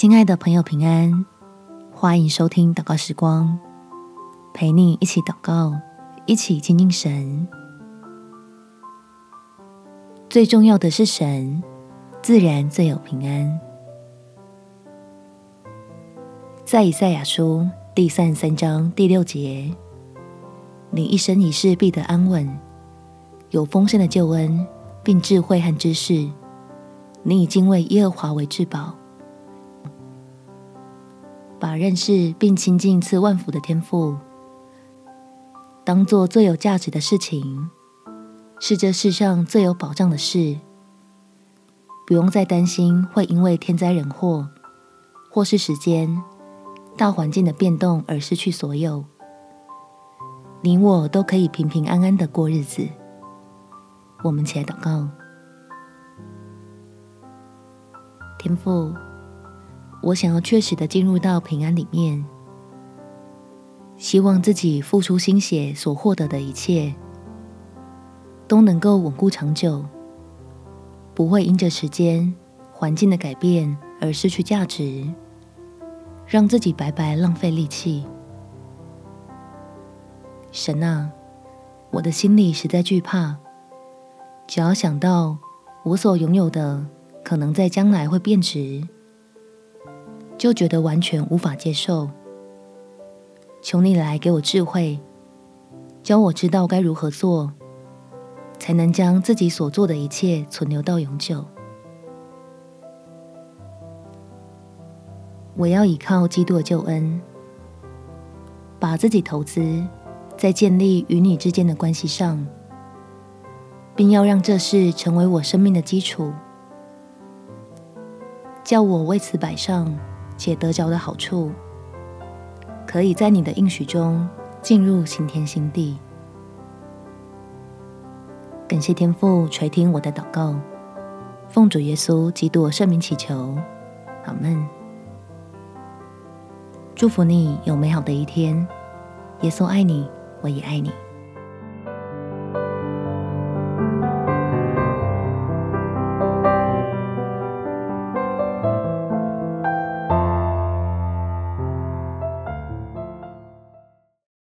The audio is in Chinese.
亲爱的朋友，平安！欢迎收听祷告时光，陪你一起祷告，一起亲近神。最重要的是神，自然最有平安。在以赛亚书第三十三章第六节，你一生一世必得安稳，有丰盛的救恩，并智慧和知识。你以敬畏耶和华为至宝。把认识并亲近赐万福的天赋，当做最有价值的事情，是这世上最有保障的事。不用再担心会因为天灾人祸，或是时间、大环境的变动而失去所有。你我都可以平平安安的过日子。我们起来祷告，天父。我想要确实的进入到平安里面，希望自己付出心血所获得的一切，都能够稳固长久，不会因着时间、环境的改变而失去价值，让自己白白浪费力气。神啊，我的心里实在惧怕，只要想到我所拥有的可能在将来会变值。就觉得完全无法接受。求你来给我智慧，教我知道该如何做，才能将自己所做的一切存留到永久。我要依靠基督的救恩，把自己投资在建立与你之间的关系上，并要让这事成为我生命的基础，叫我为此摆上。且得着的好处，可以在你的应许中进入新天新地。感谢天父垂听我的祷告，奉主耶稣基督圣名祈求，阿门。祝福你有美好的一天，耶稣爱你，我也爱你。